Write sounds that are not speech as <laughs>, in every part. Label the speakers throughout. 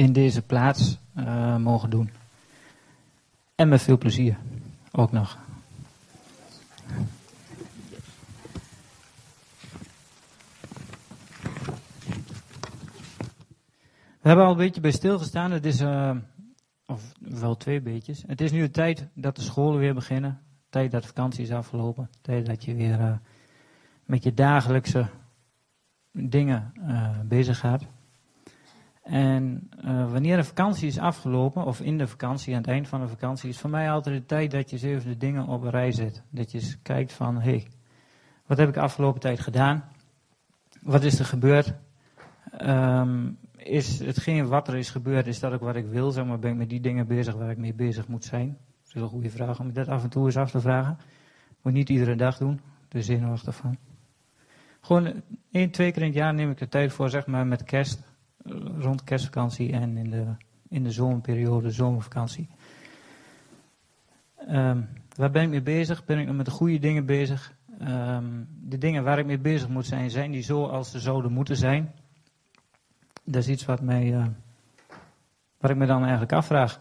Speaker 1: in deze plaats uh, mogen doen. En met veel plezier ook nog. We hebben al een beetje bij stilgestaan. Het is, uh, of wel twee beetjes. Het is nu de tijd dat de scholen weer beginnen. Tijd dat de vakantie is afgelopen. Tijd dat je weer uh, met je dagelijkse dingen bezig gaat. En uh, wanneer de vakantie is afgelopen, of in de vakantie, aan het eind van de vakantie, is voor mij altijd de tijd dat je eens even de dingen op een rij zet. Dat je eens kijkt van, hé, hey, wat heb ik de afgelopen tijd gedaan? Wat is er gebeurd? Um, is hetgeen wat er is gebeurd, is dat ook wat ik wil? Zeg maar, ben ik met die dingen bezig waar ik mee bezig moet zijn? Dat is een goede vraag om dat af en toe eens af te vragen. Moet niet iedere dag doen, de zenuwachtig van. Gewoon één, twee keer in het jaar neem ik de tijd voor, zeg maar, met kerst, rond kerstvakantie en in de, in de zomerperiode, zomervakantie. Um, waar ben ik mee bezig? Ben ik met de goede dingen bezig? Um, de dingen waar ik mee bezig moet zijn, zijn die zo als ze zouden moeten zijn? Dat is iets wat, mij, uh, wat ik me dan eigenlijk afvraag.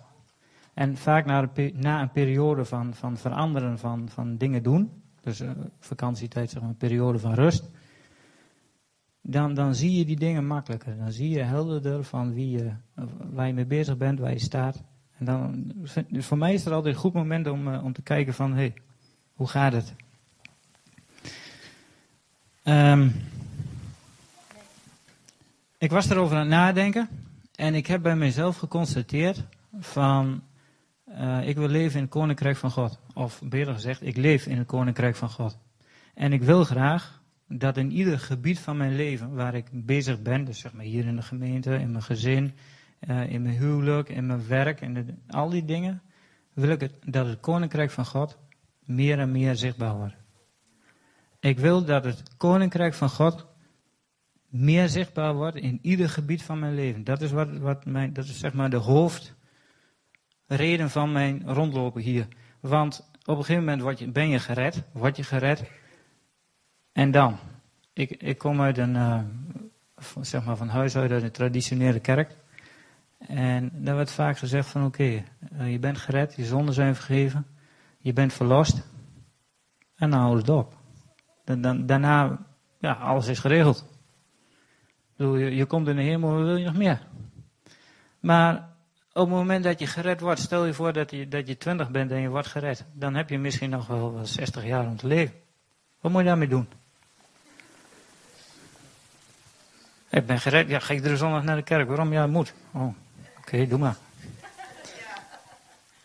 Speaker 1: En vaak na, na een periode van, van veranderen van, van dingen doen, dus uh, vakantietijd, zeg maar, een periode van rust, dan, dan zie je die dingen makkelijker. Dan zie je helderder van wie je, waar je mee bezig bent, waar je staat. En dan, dus voor mij is het altijd een goed moment om, uh, om te kijken van, hé, hey, hoe gaat het? Um, ik was erover aan het nadenken en ik heb bij mezelf geconstateerd van, uh, ik wil leven in het koninkrijk van God. Of beter gezegd, ik leef in het koninkrijk van God. En ik wil graag dat in ieder gebied van mijn leven waar ik bezig ben, dus zeg maar hier in de gemeente, in mijn gezin, uh, in mijn huwelijk, in mijn werk, de, al die dingen, wil ik dat het koninkrijk van God meer en meer zichtbaar wordt. Ik wil dat het koninkrijk van God meer zichtbaar wordt in ieder gebied van mijn leven. Dat is, wat, wat mijn, dat is zeg maar de hoofdreden van mijn rondlopen hier. Want op een gegeven moment ben je gered, word je gered. En dan? Ik, ik kom uit een, uh, zeg maar van huis uit, uit een traditionele kerk. En daar werd vaak gezegd van oké, uh, je bent gered, je zonden zijn vergeven, je bent verlost. En dan houdt het op. Dan, daarna, ja, alles is geregeld. Je, je komt in de hemel, wil je nog meer? Maar op het moment dat je gered wordt, stel je voor dat je, dat je 20 bent en je wordt gered. Dan heb je misschien nog wel 60 jaar om te leven. Wat moet je daarmee doen? Ik ben gered, ja, ga ik iedere zondag naar de kerk. Waarom? Ja, moet. Oh, oké, doe maar.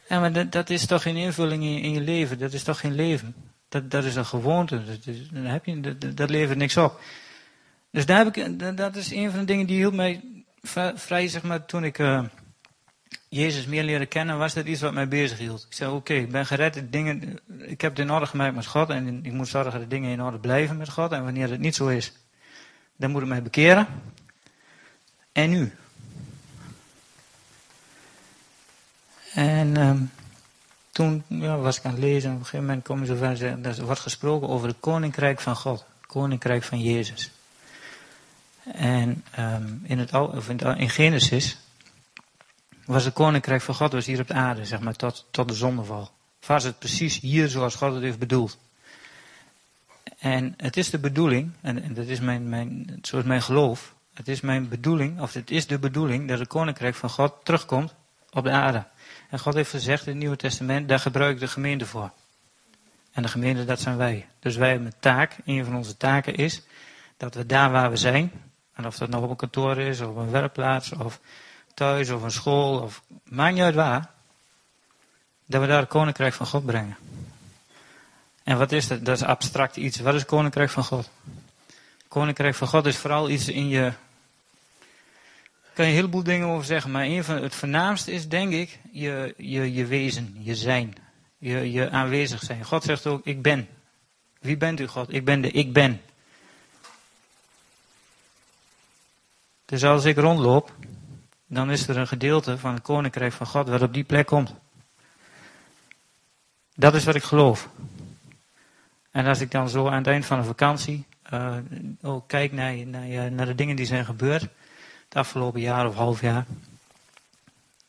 Speaker 1: Ja, maar dat, dat, is toch geen invulling in, je leven. Dat is toch geen leven. Dat, dat is een gewoonte. Dat, is, dan heb je, dat, dat levert niks op. Dus daar heb ik, dat is een van de dingen die hield mij vrij, zeg maar, toen ik uh, Jezus meer leren kennen, was dat iets wat mij bezig hield. Ik zei, oké, ik ben gered, dingen, ik heb het in orde gemaakt met God en ik moet zorgen dat dingen in orde blijven met God. En wanneer het niet zo is, dan moet ik mij bekeren. En nu? En um, toen ja, was ik aan het lezen en op een gegeven moment kom je zover er wordt gesproken over het koninkrijk van God, koninkrijk van Jezus. En um, in, het, of in, in, Genesis was het koninkrijk van God was hier op de aarde, zeg maar, tot, tot de zondeval. Was het precies hier zoals God het heeft bedoeld. En het is de bedoeling, en, en dat is mijn, mijn, zo is mijn geloof, het is mijn bedoeling, of het is de bedoeling dat het koninkrijk van God terugkomt op de aarde. En God heeft gezegd in het Nieuwe Testament, daar gebruik ik de gemeente voor. En de gemeente, dat zijn wij. Dus wij hebben een taak, een van onze taken is, dat we daar waar we zijn, en of dat nou op een kantoor is, of een werkplaats, of thuis, of een school, of maakt niet uit waar. Dat we daar het koninkrijk van God brengen. En wat is dat? Dat is abstract iets. Wat is koninkrijk van God? Koninkrijk van God is vooral iets in je. Daar kan je een heleboel dingen over zeggen, maar een van het voornaamste is, denk ik, je, je, je wezen, je zijn, je, je aanwezig zijn. God zegt ook: Ik ben. Wie bent u, God? Ik ben de Ik ben. Dus als ik rondloop, dan is er een gedeelte van het koninkrijk van God wat op die plek komt. Dat is wat ik geloof. En als ik dan zo aan het eind van de vakantie uh, ook kijk naar, naar, naar de dingen die zijn gebeurd, het afgelopen jaar of half jaar,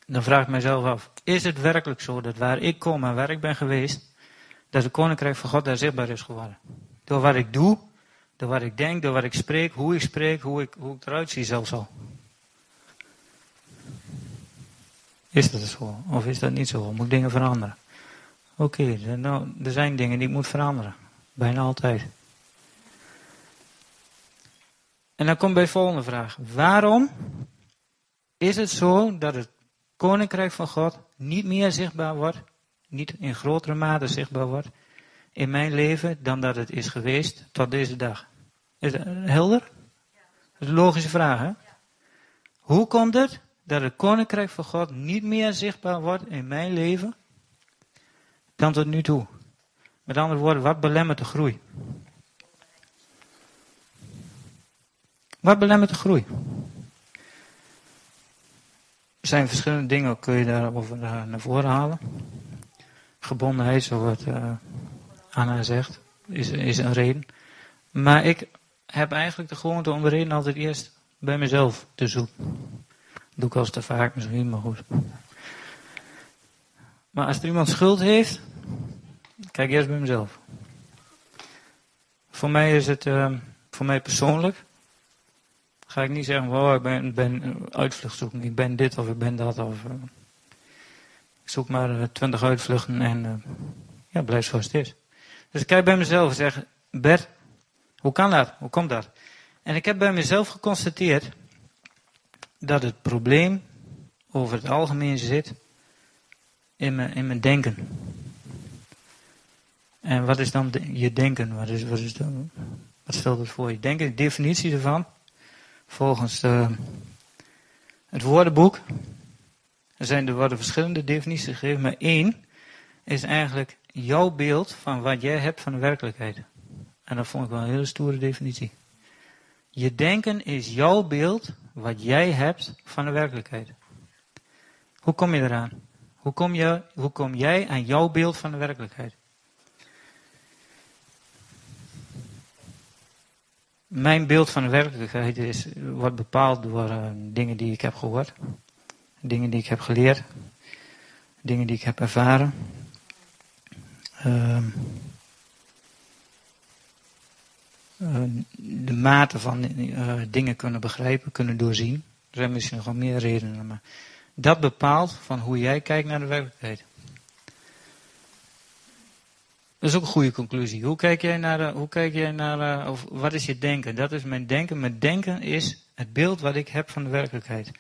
Speaker 1: dan vraag ik mezelf af, is het werkelijk zo dat waar ik kom en waar ik ben geweest, dat het koninkrijk van God daar zichtbaar is geworden? Door wat ik doe, door wat ik denk, door wat ik spreek, hoe ik spreek, hoe ik, hoe ik eruit zie zelfs al. Is dat zo? Of is dat niet zo? Moet ik dingen veranderen? Oké, nou, er zijn dingen die ik moet veranderen. Bijna altijd. En dan komt bij de volgende vraag. Waarom is het zo dat het koninkrijk van God niet meer zichtbaar wordt, niet in grotere mate zichtbaar wordt in mijn leven dan dat het is geweest tot deze dag? Is dat helder? Dat is een logische vraag, hè? Hoe komt het dat het koninkrijk van God niet meer zichtbaar wordt in mijn leven dan tot nu toe? Met andere woorden, wat belemmert de groei? Wat belemmert de groei? Er zijn verschillende dingen, kun je daarover uh, naar voren halen. Gebondenheid, zoals uh, Anna zegt, is, is een reden. Maar ik heb eigenlijk de gewoonte om de reden altijd eerst bij mezelf te zoeken. Doe ik als te vaak misschien, maar goed. Maar als er iemand schuld heeft, kijk eerst bij mezelf. Voor mij is het, uh, voor mij persoonlijk, ga ik niet zeggen, oh, ik ben, ben uitvlucht zoeken, ik ben dit of ik ben dat. Of, uh, ik zoek maar uh, twintig uitvluchten en ja, blijf zoals het is. Dus ik kijk bij mezelf en zeg, Bert, hoe kan dat? Hoe komt dat? En ik heb bij mezelf geconstateerd dat het probleem over het algemeen zit in mijn, in mijn denken. En wat is dan je denken? Wat, is, wat, is wat stelt het voor je denken? De definitie ervan, volgens de, het woordenboek, er, zijn, er worden verschillende definities gegeven, maar één is eigenlijk jouw beeld van wat jij hebt van de werkelijkheid. En dat vond ik wel een hele stoere definitie. Je denken is jouw beeld wat jij hebt van de werkelijkheid. Hoe kom je eraan? Hoe kom, je, hoe kom jij aan jouw beeld van de werkelijkheid? Mijn beeld van de werkelijkheid is, wordt bepaald door uh, dingen die ik heb gehoord, dingen die ik heb geleerd, dingen die ik heb ervaren. Uh, uh, de mate van uh, dingen kunnen begrijpen, kunnen doorzien. Er zijn misschien nog wel meer redenen, maar dat bepaalt van hoe jij kijkt naar de werkelijkheid. Dat is ook een goede conclusie. Hoe kijk jij naar, de, hoe kijk jij naar uh, of wat is je denken? Dat is mijn denken. Mijn denken is het beeld wat ik heb van de werkelijkheid.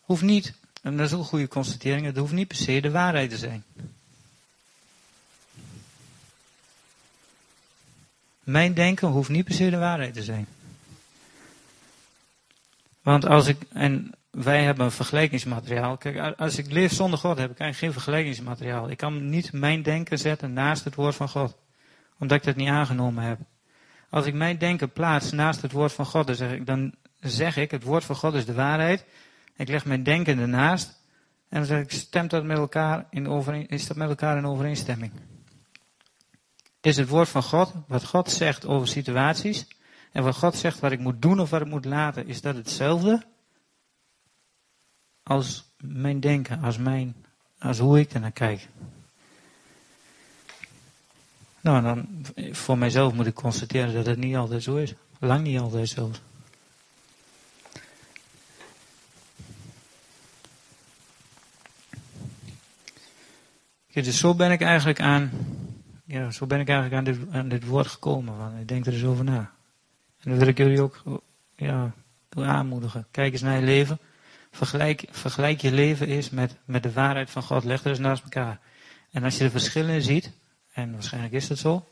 Speaker 1: Hoeft niet, en dat is ook een goede constatering, het hoeft niet per se de waarheid te zijn. Mijn denken hoeft niet per se de waarheid te zijn. Want als ik, en wij hebben een vergelijkingsmateriaal. Kijk, als ik leef zonder God heb ik eigenlijk geen vergelijkingsmateriaal. Ik kan niet mijn denken zetten naast het woord van God. Omdat ik dat niet aangenomen heb. Als ik mijn denken plaats naast het woord van God, dan zeg ik, dan zeg ik het woord van God is de waarheid. Ik leg mijn denken ernaast. En dan zeg ik, stemt dat met elkaar in overeen, is dat met elkaar in overeenstemming? Is het woord van God, wat God zegt over situaties, en wat God zegt wat ik moet doen of wat ik moet laten, is dat hetzelfde? Als mijn denken, als, mijn, als hoe ik er naar kijk. Nou, dan voor mijzelf moet ik constateren dat het niet altijd zo is. Lang niet altijd zo. Ja, dus zo ben ik eigenlijk aan, ja, zo ben ik eigenlijk aan dit, aan dit woord gekomen. Want ik denk er eens over na. En dat wil ik jullie ook ja, aanmoedigen. Kijk eens naar je leven. Vergelijk, vergelijk je leven eens met, met de waarheid van God. Leg er eens naast elkaar. En als je de verschillen ziet, en waarschijnlijk is dat zo,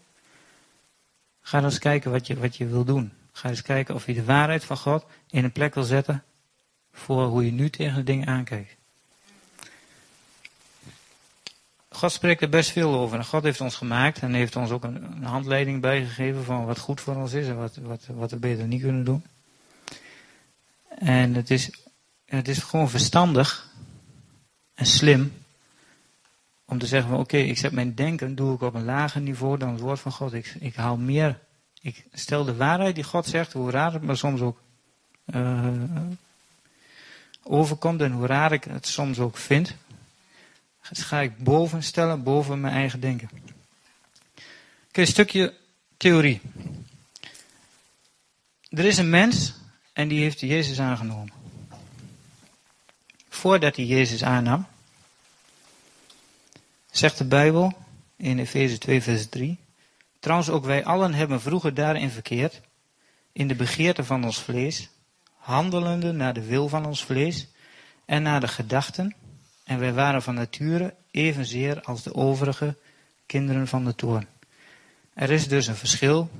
Speaker 1: ga eens kijken wat je, wat je wil doen. Ga eens kijken of je de waarheid van God in een plek wil zetten voor hoe je nu tegen de dingen aankijkt. God spreekt er best veel over. En God heeft ons gemaakt en heeft ons ook een, een handleiding bijgegeven van wat goed voor ons is en wat, wat, wat we beter niet kunnen doen. En het is het is gewoon verstandig en slim om te zeggen van oké, ik zet mijn denken, doe ik op een lager niveau dan het woord van God. Ik, ik haal meer, ik stel de waarheid die God zegt, hoe raar het maar soms ook uh, overkomt en hoe raar ik het soms ook vind, ga ik boven stellen, boven mijn eigen denken. Oké, een stukje theorie. Er is een mens en die heeft Jezus aangenomen. Voordat hij Jezus aannam, zegt de Bijbel in Efeze 2, vers 3. Trouwens, ook wij allen hebben vroeger daarin verkeerd, in de begeerte van ons vlees, handelende naar de wil van ons vlees en naar de gedachten, en wij waren van nature evenzeer als de overige kinderen van de toorn. Er is dus een verschil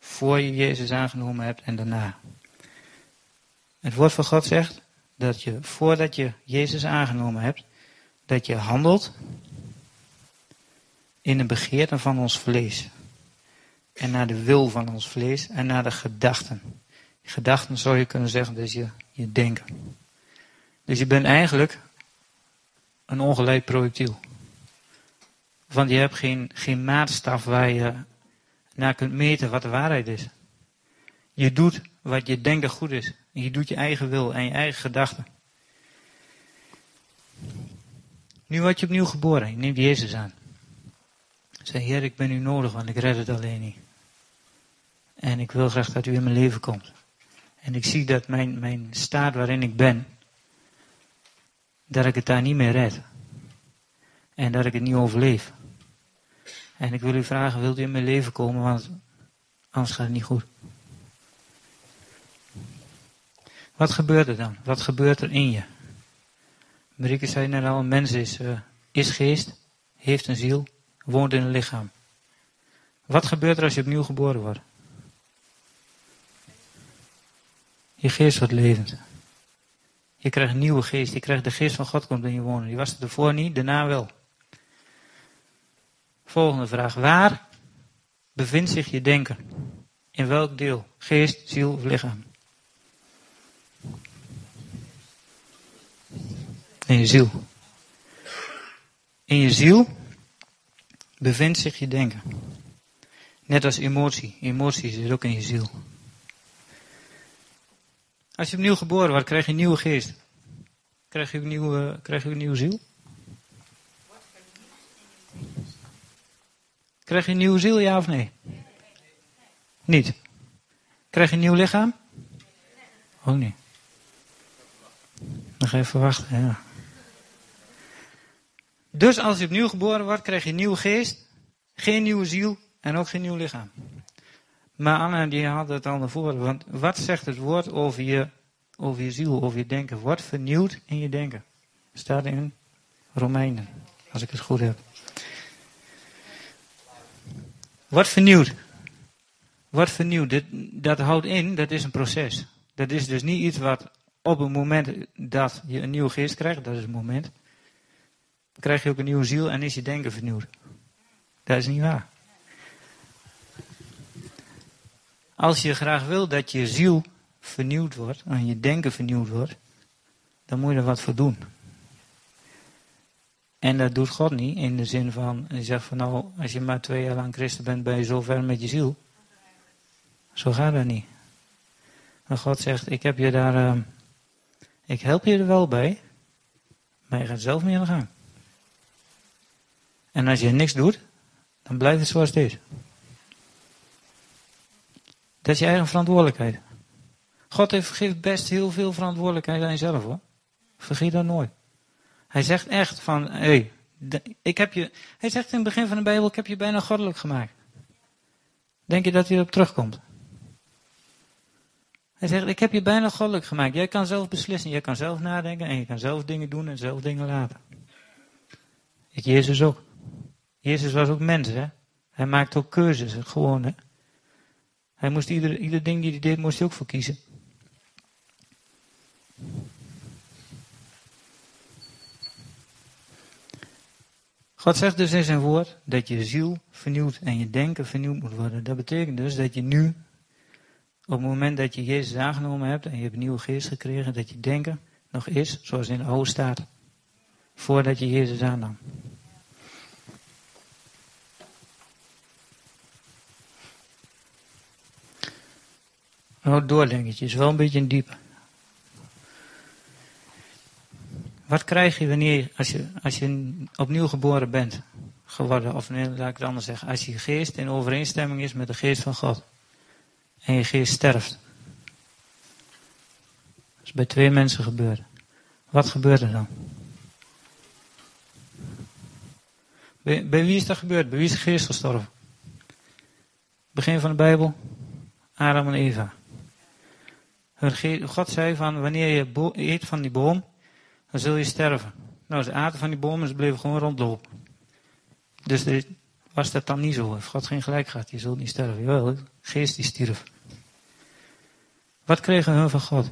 Speaker 1: voor je Jezus aangenomen hebt en daarna. Het woord van God zegt dat je voordat je Jezus aangenomen hebt, dat je handelt in de begeerte van ons vlees. En naar de wil van ons vlees en naar de gedachten. Gedachten zou je kunnen zeggen, is je, je denken. Dus je bent eigenlijk een ongeleid projectiel. Want je hebt geen, geen maatstaf waar je naar kunt meten wat de waarheid is. Je doet wat je denkt dat goed is. Je doet je eigen wil en je eigen gedachten. Nu word je opnieuw geboren. Je neemt Jezus aan. Zeg, Heer, ik ben u nodig, want ik red het alleen niet. En ik wil graag dat u in mijn leven komt. En ik zie dat mijn, mijn staat waarin ik ben, dat ik het daar niet meer red. En dat ik het niet overleef. En ik wil u vragen, wilt u in mijn leven komen, want anders gaat het niet goed. Wat gebeurt er dan? Wat gebeurt er in je? Marieke zei net al, een mens is, uh, is geest, heeft een ziel, woont in een lichaam. Wat gebeurt er als je opnieuw geboren wordt? Je geest wordt levend. Je krijgt een nieuwe geest. Je krijgt de geest van God komt in je wonen. Die was er ervoor niet, daarna wel. Volgende vraag. Waar bevindt zich je denken? In welk deel? Geest, ziel of lichaam? In je ziel. In je ziel bevindt zich je denken. Net als emotie. Emotie zit ook in je ziel. Als je opnieuw geboren wordt, krijg je een nieuwe geest. Krijg je een nieuwe, krijg je een nieuwe ziel? Krijg je een nieuwe ziel, ja of nee? Niet. Krijg je een nieuw lichaam? Ook niet. Nog even wachten, ja. Dus als je opnieuw geboren wordt, krijg je een nieuwe geest, geen nieuwe ziel en ook geen nieuw lichaam. Maar Anna die had het al naar voren. Want wat zegt het woord over je, over je ziel, over je denken? Word vernieuwd in je denken. Staat in Romeinen, als ik het goed heb. Word vernieuwd. Word vernieuwd. Dat, dat houdt in, dat is een proces. Dat is dus niet iets wat op het moment dat je een nieuwe geest krijgt, dat is het moment, krijg je ook een nieuwe ziel en is je denken vernieuwd. Dat is niet waar. Als je graag wil dat je ziel vernieuwd wordt en je denken vernieuwd wordt, dan moet je er wat voor doen. En dat doet God niet in de zin van, hij zegt van nou, als je maar twee jaar lang christen bent, ben je zo ver met je ziel. Zo gaat dat niet. En God zegt, ik heb je daar, uh, ik help je er wel bij, maar je gaat zelf mee aan de gang. En als je niks doet, dan blijft het zoals het is. Dat is je eigen verantwoordelijkheid. God heeft, geeft best heel veel verantwoordelijkheid aan jezelf hoor. Vergeet dat nooit. Hij zegt echt van, hé, hey, ik heb je, hij zegt in het begin van de Bijbel, ik heb je bijna goddelijk gemaakt. Denk je dat hij erop terugkomt? Hij zegt, ik heb je bijna goddelijk gemaakt. Jij kan zelf beslissen, jij kan zelf nadenken en je kan zelf dingen doen en zelf dingen laten. Ik, Jezus ook. Jezus was ook mens, hè. Hij maakte ook keuzes, gewoon. Hij moest ieder, ieder ding die hij deed, moest hij ook voor kiezen. God zegt dus in zijn woord dat je ziel vernieuwd en je denken vernieuwd moet worden. Dat betekent dus dat je nu, op het moment dat je Jezus aangenomen hebt en je hebt een nieuwe geest gekregen, dat je denken nog is zoals in de oude staat. Voordat je Jezus aannam. Nou, is wel een beetje een diepe. Wat krijg je wanneer, als je, als je opnieuw geboren bent geworden, of nee, laat ik het anders zeggen, als je geest in overeenstemming is met de geest van God en je geest sterft. Dat is bij twee mensen gebeurd. Wat gebeurt er dan? Bij, bij wie is dat gebeurd? Bij wie is de geest gestorven? Begin van de Bijbel, Adam en Eva. God zei van, wanneer je eet van die boom, dan zul je sterven. Nou, ze aten van die boom en ze bleven gewoon rondlopen. Dus was dat dan niet zo? Heeft God geen gelijk gehad? Je zult niet sterven. Jawel, de geest die stierf. Wat kregen hun van God?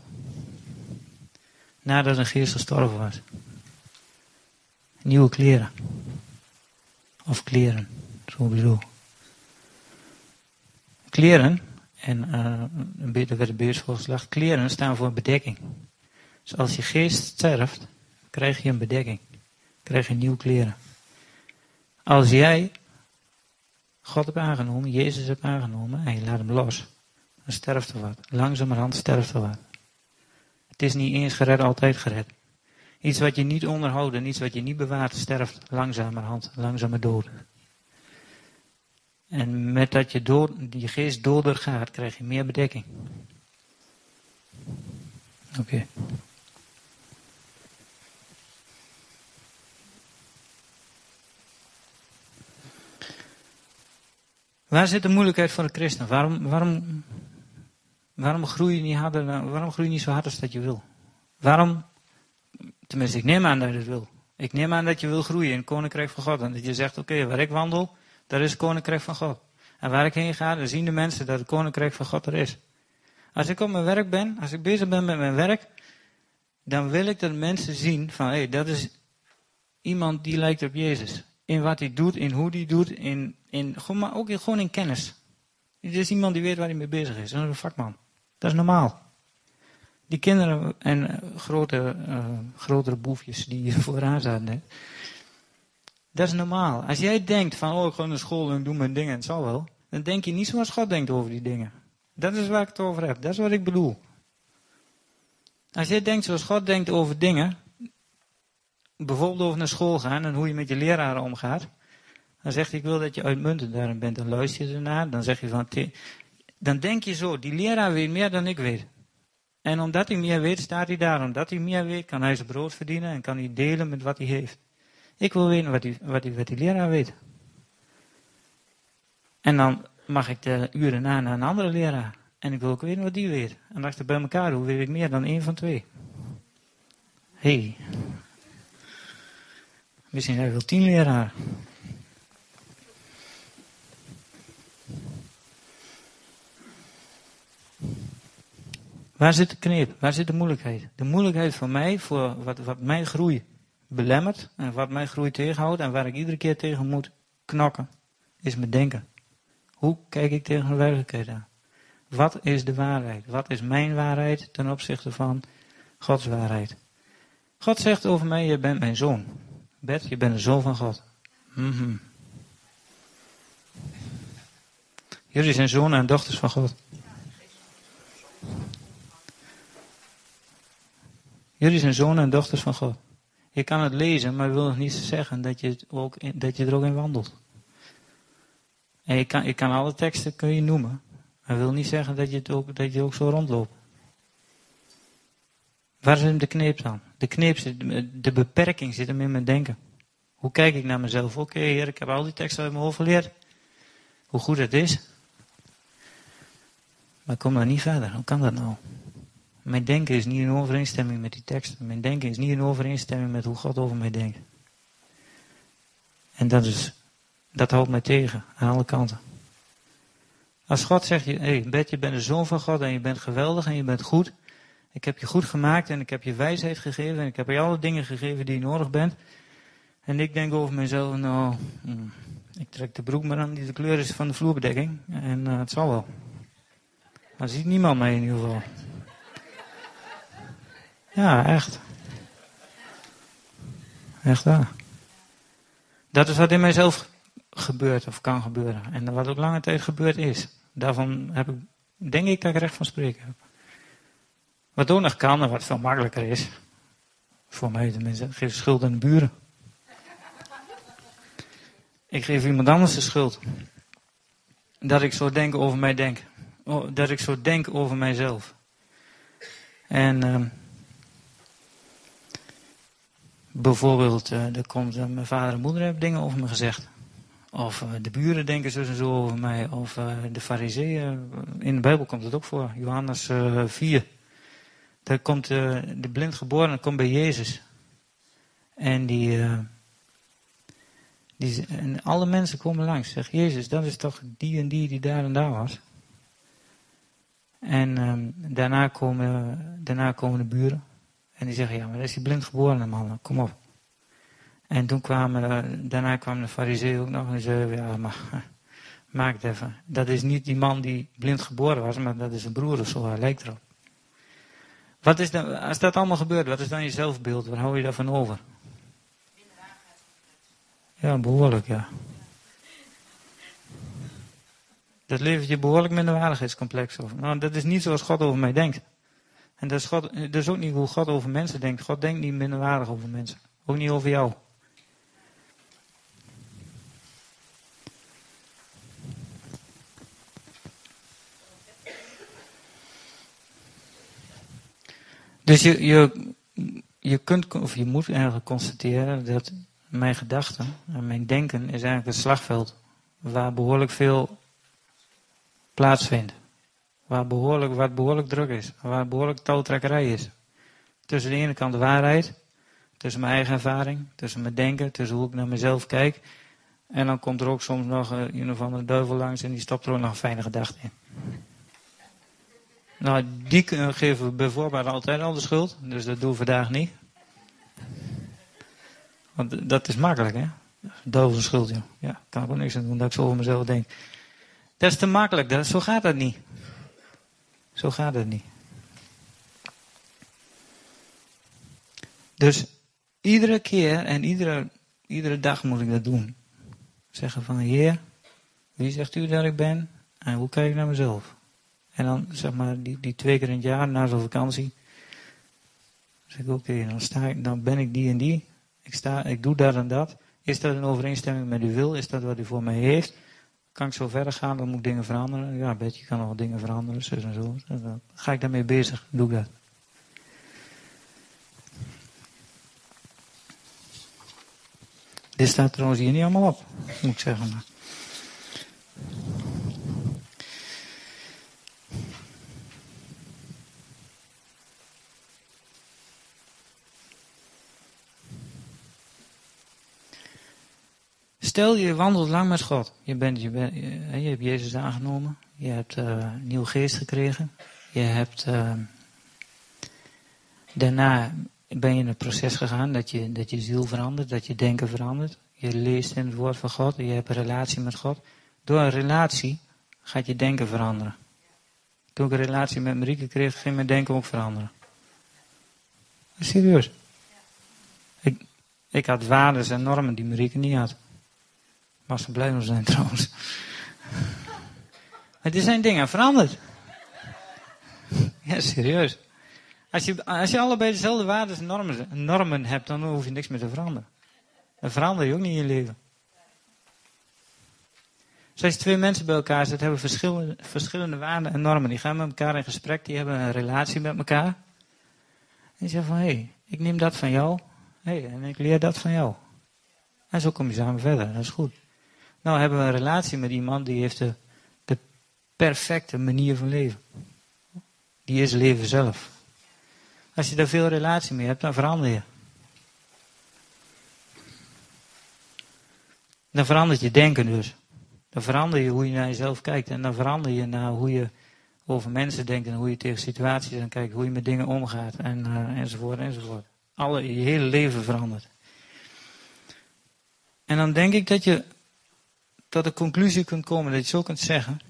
Speaker 1: Nadat een geest gestorven was. Nieuwe kleren. Of kleren, zo bedoel. Kleren, en uh, beetje werd de kleren staan voor bedekking. Dus als je geest sterft, krijg je een bedekking. Krijg je nieuwe kleren. Als jij God hebt aangenomen, Jezus hebt aangenomen en je laat hem los, dan sterft er wat. Langzamerhand sterft er wat. Het is niet eens gered, altijd gered. Iets wat je niet onderhoudt en iets wat je niet bewaart, sterft langzamerhand, langzamer dood. En met dat je, dood, je geest doorder gaat, krijg je meer bedekking. Oké. Waar zit de moeilijkheid voor de christen? Waarom, waarom, waarom, groei je niet harder, waarom groei je niet zo hard als dat je wil? Waarom, tenminste ik neem aan dat je het wil. Ik neem aan dat je wil groeien in het koninkrijk van God. En dat je zegt, oké, waar ik wandel, daar is het koninkrijk van God. En waar ik heen ga, dan zien de mensen dat het koninkrijk van God er is. Als ik op mijn werk ben, als ik bezig ben met mijn werk, dan wil ik dat mensen zien van, hé, hey, dat is iemand die lijkt op Jezus. In wat hij doet, in hoe hij doet, in, in, maar ook gewoon in kennis. Het is iemand die weet waar hij mee bezig is. Dat is een vakman. Dat is normaal. Die kinderen en uh, grote, uh, grotere boefjes die <laughs> vooraan zaten. Dat is normaal. Als jij denkt van, oh, ik ga naar school en doe mijn dingen, het zal wel. Dan denk je niet zoals God denkt over die dingen. Dat is waar ik het over heb. Dat is wat ik bedoel. Als jij denkt zoals God denkt over dingen, bijvoorbeeld over naar school gaan en hoe je met je leraren omgaat, dan zegt hij, ik wil dat je uitmuntend daarin bent. Dan luister je ernaar. Dan zeg je van, dan denk je zo, die leraar weet meer dan ik weet. En omdat hij meer weet, staat hij daar. Omdat hij meer weet, kan hij zijn brood verdienen en kan hij delen met wat hij heeft. Ik wil weten wat die, wat wat die leraar weet. En dan mag ik de uren na naar een andere leraar. En ik wil ook weten wat die weet. En als ik bij elkaar doe, weet ik meer dan één van twee. Hey. Misschien hij wel tien leraar. Waar zit de kneep? Waar zit de moeilijkheid? De moeilijkheid voor mij, voor wat, wat mijn groei belemmert en wat mijn groei tegenhoudt en waar ik iedere keer tegen moet knokken, is mijn denken. Hoe kijk ik tegen de werkelijkheid aan? Wat is de waarheid? Wat is mijn waarheid ten opzichte van Gods waarheid? God zegt over mij, je bent mijn zoon. Bert, je bent een zoon van God. Mm Jullie zijn zonen en dochters van God. Jullie zijn zonen en dochters van God. Je kan het lezen, maar wil nog niet zeggen dat je, ook dat je er ook in wandelt. En je kan, je kan alle teksten kun je noemen, maar wil niet zeggen dat je, het ook, dat je ook zo rondloopt. Waar zit de kneep dan? De kneep zit, de beperking zit hem in mijn denken. Hoe kijk ik naar mezelf? Oké, heer, ik heb al die teksten uit mijn hoofd geleerd. Hoe goed het is. Maar ik kom daar niet verder. Hoe kan dat nou? Mijn denken is niet in overeenstemming met die teksten. Mijn denken is niet in overeenstemming met hoe God over mij denkt. En dat, is, dat houdt mij tegen aan alle kanten. Als God zegt, hé hey, Bet, je bent de zoon van God en je bent geweldig en je bent goed. Ik heb je goed gemaakt en ik heb je wijsheid gegeven en ik heb je alle dingen gegeven die je nodig bent. En ik denk over mezelf, nou, hmm, ik trek de broek maar aan die de kleur is van de vloerbedekking. En uh, het zal wel. Maar ziet niemand mij in ieder geval. Ja, echt. Echt waar. Dat is wat in mijzelf gebeurt of kan gebeuren. En wat ook lange tijd gebeurd is. Daarvan heb ik, denk ik dat ik recht van spreken heb. Wat ook nog kan en wat veel makkelijker is. Voor mij tenminste. Geef schuld aan de buren. Ik geef iemand anders de schuld. Dat ik zo denk over mij denk. Dat ik zo denk over mijzelf. En uh, bijvoorbeeld, uh, er komt, uh, mijn vader en moeder hebben dingen over me gezegd. Of uh, de buren denken zo en zo over mij. Of de fariseeën. In de Bijbel komt het ook voor. Johannes 4. Daar komt de blind geboren komt bij Jezus. En die, en alle mensen komen langs. Zeg, Jezus, dat is toch die en die die daar en daar was. En um, daarna, komen, daarna komen de buren. En die zeggen, ja, maar is die blind geboren man, kom op. En toen kwamen, daarna kwam de farisee ook nog en zei, ja, maar <laughs> maak het even. Dat is niet die man die blind geboren was, maar dat is een broer of zo, hij lijkt erop. Wat is dan, als dat allemaal gebeurt, wat is dan je zelfbeeld? Waar hou je daarvan over? Ja, behoorlijk, ja. Dat levert je behoorlijk minderwaardigheidscomplex over. Nou, dat is niet zoals God over mij denkt. En dat is, God, dat is ook niet hoe God over mensen denkt. God denkt niet minderwaardig over mensen. Ook niet over jou. Dus je, je, je kunt, of je moet eigenlijk constateren dat mijn gedachten en mijn denken is eigenlijk een slagveld waar behoorlijk veel plaatsvindt. Waar behoorlijk, wat behoorlijk druk is. Waar behoorlijk touwtrekkerij is. Tussen de ene kant de waarheid. Tussen mijn eigen ervaring. Tussen mijn denken. Tussen hoe ik naar mezelf kijk. En dan komt er ook soms nog een of andere duivel langs en die stopt er ook nog een fijne gedachte in. Nou, die geven we bijvoorbeeld altijd al de schuld. Dus dat doen we vandaag niet. Want dat is makkelijk, hè? Duivel schuld, joh. Ja, kan ook niks aan doen dat ik zo over mezelf denk. Dat is te makkelijk, dat, zo gaat dat niet. Zo gaat het niet. Dus iedere keer en iedere, iedere dag moet ik dat doen. Zeggen van, Heer, wie zegt u dat ik ben? En hoe kijk ik naar mezelf? En dan, zeg maar, die, die twee keer in het jaar, na zo'n vakantie, zeg ik, oké, dan, sta ik, dan ben ik die en die. Ik, sta, ik doe dat en dat. Is dat in overeenstemming met uw wil? Is dat wat u voor mij heeft? Kan ik zo verder gaan? Dan moet ik dingen veranderen. Ja, Betje kan nog dingen veranderen. Zo en zo. Dan ga ik daarmee bezig. Doe dat. Dit staat trouwens hier niet allemaal op. Moet ik zeggen. Stel je wandelt lang met God. Je, bent, je, bent, je, hebt Jezus aangenomen. Je hebt uh, een nieuw geest gekregen. Je hebt uh, daarna ben je in het proces gegaan dat je, dat je ziel verandert, dat je denken verandert. Je leest in het woord van God. Je hebt een relatie met God. Door een relatie gaat je denken veranderen. Toen ik een relatie met Marieke kreeg, ging mijn denken ook veranderen. Serieus. Ik, ik had waarden en normen die Marieke niet had. Maar ze blij zijn <laughs> trouwens. Maar er zijn dingen veranderd. Ja, serieus. Als je, als je allebei dezelfde waarden en normen, normen hebt, dan hoef je niks meer te veranderen. Dan verander je ook niet in je leven. Dus je twee mensen bij elkaar zet, hebben verschillende, verschillende waarden en normen. Die gaan met elkaar in gesprek, die hebben een relatie met elkaar. En je zegt van, hé, hey, ik neem dat van jou. Hé, hey, en ik leer dat van jou. En zo kom je samen verder, dat is goed. Nou hebben we een relatie met iemand die heeft de, de perfecte manier van leven. Die is leven zelf. Als je daar veel relatie mee hebt, dan verander je. Dan verandert je denken dus. Dan verander je hoe je naar jezelf kijkt. En dan verander je naar hoe je over mensen denkt en hoe je tegen situaties aan kijkt. Hoe je met dingen omgaat en, uh, enzovoort enzovoort. Alle, je hele leven verandert. En dan denk ik dat je tot de conclusie kunt komen dat je zo kunt zeggen.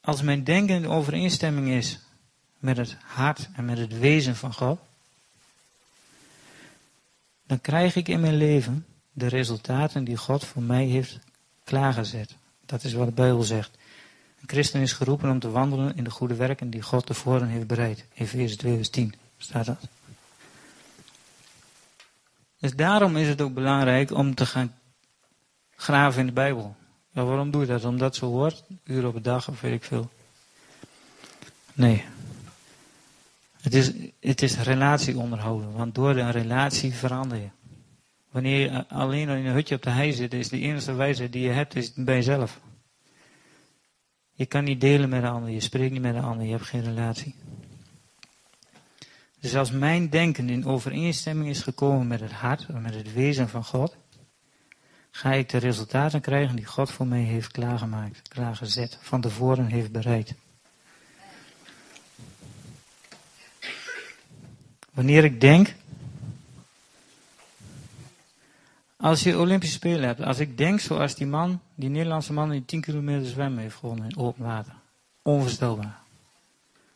Speaker 1: Als mijn denken in overeenstemming is met het hart en met het wezen van God, dan krijg ik in mijn leven de resultaten die God voor mij heeft klaargezet. Dat is wat de Bijbel zegt. Een christen is geroepen om te wandelen in de goede werken die God tevoren heeft bereid. Efeze 2 vers 10 staat dat. Dus daarom is het ook belangrijk om te gaan graven in de Bijbel. Ja, waarom doe je dat? Omdat zo hoort? Uur op een dag of weet ik veel. Nee. Het is, het is relatie onderhouden. Want door de relatie verander je. Wanneer je alleen in een hutje op de hei zit, is de enige wijze die je hebt, is bij jezelf. Je kan niet delen met de ander, je spreekt niet met de ander, je hebt geen relatie. Dus als mijn denken in overeenstemming is gekomen met het hart, met het wezen van God, ga ik de resultaten krijgen die God voor mij heeft klaargemaakt, klaargezet, van tevoren heeft bereid. Wanneer ik denk, als je Olympische Spelen hebt, als ik denk zoals die man, die Nederlandse man die 10 kilometer zwemmen heeft gewonnen in open water. Onvoorstelbaar.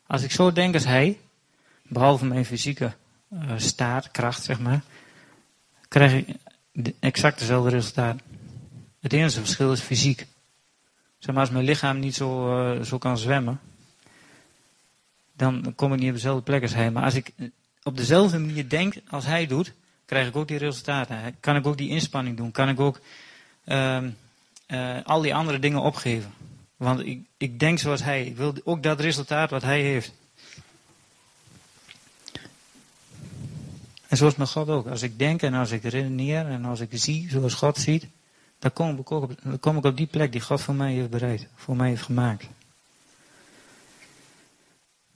Speaker 1: Als ik zo denk als hij, behalve mijn fysieke uh, zeg maar, krijg ik exact dezelfde resultaat. Het enige verschil is fysiek. Zeg maar, als mijn lichaam niet zo, uh, zo kan zwemmen, dan kom ik niet op dezelfde plek als hij. Maar als ik op dezelfde manier denk als hij doet, krijg ik ook die resultaten. Kan ik ook die inspanning doen? Kan ik ook uh, uh, al die andere dingen opgeven? Want ik, ik denk zoals hij. Ik wil ook dat resultaat wat hij heeft. En zoals met God ook. Als ik denk en als ik redeneer en als ik zie zoals God ziet, dan kom ik op, kom ik op die plek die God voor mij heeft bereid, voor mij heeft gemaakt.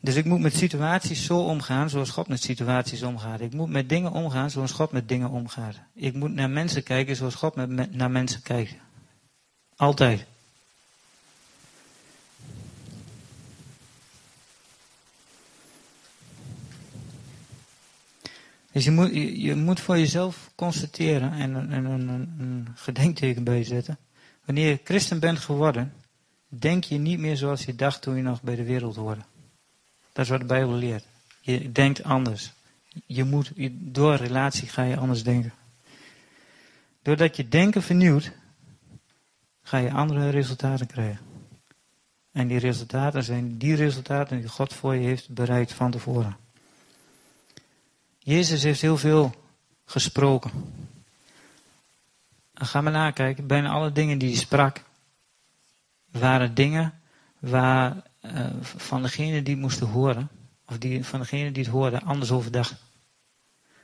Speaker 1: Dus ik moet met situaties zo omgaan zoals God met situaties omgaat. Ik moet met dingen omgaan zoals God met dingen omgaat. Ik moet naar mensen kijken zoals God met, naar mensen kijkt. Altijd. Dus je moet, je, moet voor jezelf constateren en, een, een, een gedenkteken bijzetten. Wanneer je christen bent geworden, denk je niet meer zoals je dacht toen je nog bij de wereld hoorde. Dat is wat de Bijbel leert. Je denkt anders. Je moet, door relatie ga je anders denken. Doordat je denken vernieuwt, ga je andere resultaten krijgen. En die resultaten zijn die resultaten die God voor je heeft bereid van tevoren. Jezus heeft heel veel gesproken. En ga maar nakijken, bijna alle dingen die hij sprak, waren dingen waar uh, van degene die het moesten horen, of die, van degene die het hoorden, anders over dachten.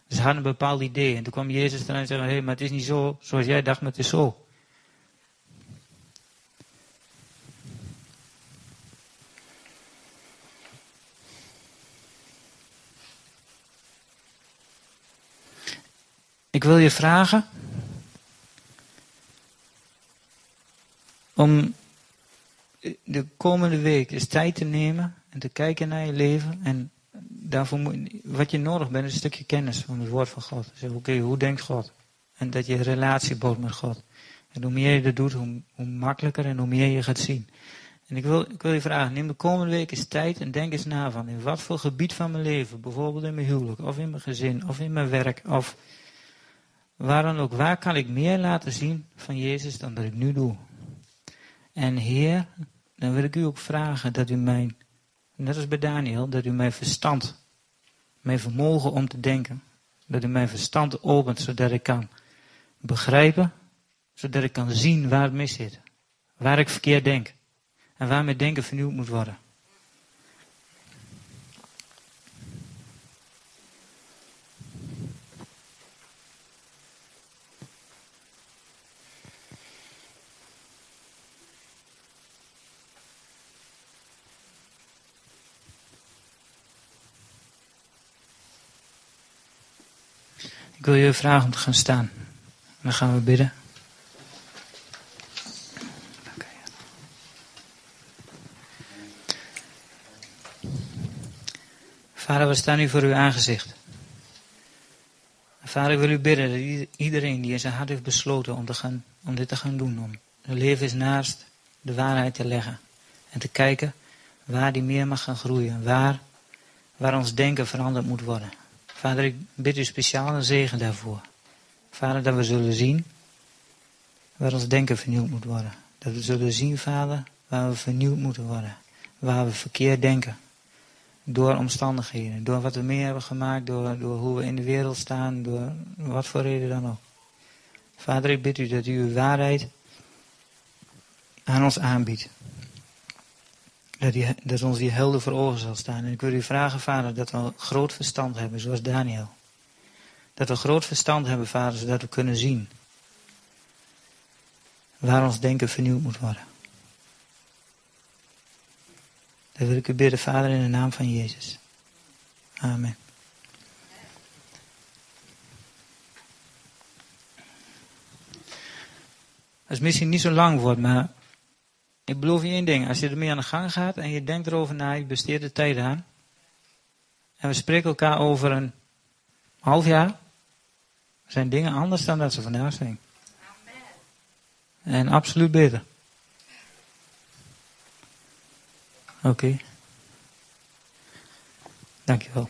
Speaker 1: Ze hadden een bepaald idee. En toen kwam Jezus eraan en zei: Hé, maar het is niet zo zoals jij dacht, maar het is zo. Ik wil je vragen om de komende week eens tijd te nemen en te kijken naar je leven. En daarvoor moet, wat je nodig bent is een stukje kennis van het woord van God. Zeg, oké, hoe denkt God? En dat je relatie bouwt met God. En hoe meer je dat doet, hoe, hoe, makkelijker en hoe meer je gaat zien. En ik wil, ik wil je vragen, neem de komende week eens tijd en denk eens na van in wat voor gebied van mijn leven, bijvoorbeeld in mijn huwelijk, of in mijn gezin, of in mijn werk, of waar dan ook, waar kan ik meer laten zien van Jezus dan dat ik nu doe? En Heer, dan wil ik u ook vragen dat u mij, net als bij Daniel, dat u mijn verstand, mijn vermogen om te denken, dat u mijn verstand opent, zodat ik kan begrijpen, zodat ik kan zien waar het mis zit, waar ik verkeerd denk en waar mijn denken vernieuwd moet worden. Ik wil je vragen om te gaan staan. Dan gaan we bidden. Vader, we staan nu voor uw aangezicht. Vader, ik wil u bidden dat iedereen die in zijn hart heeft besloten om, te gaan, om dit te gaan doen, om zijn leven is naast de waarheid te leggen en te kijken waar die meer mag gaan groeien, waar, waar ons denken veranderd moet worden. Vader, ik bid u speciaal een zegen daarvoor. Vader, dat we zullen zien waar ons denken vernieuwd moet worden. Dat we zullen zien, Vader, waar we vernieuwd moeten worden. Waar we verkeerd denken. Door omstandigheden, door wat we mee hebben gemaakt, door, door hoe we in de wereld staan, door wat voor reden dan ook. Vader, ik bid u dat u uw waarheid aan ons aanbiedt. Dat, die, ons die helder voor ogen zal staan. En ik wil u vragen, vader, dat we groot verstand hebben, zoals Daniel. Dat we groot verstand hebben, vader, zodat we kunnen zien waar ons denken vernieuwd moet worden. Dat wil ik u bidden, Vader, in de naam van Jezus. Amen. Is misschien niet zo lang wordt, maar ik beloof je één ding. Als je ermee aan de gang gaat en je denkt erover na, je besteedt de tijd aan. En we spreken elkaar over een half jaar. Zijn dingen anders dan dat ze vandaag zijn. En absoluut beter. Oké. Okay. Dankjewel.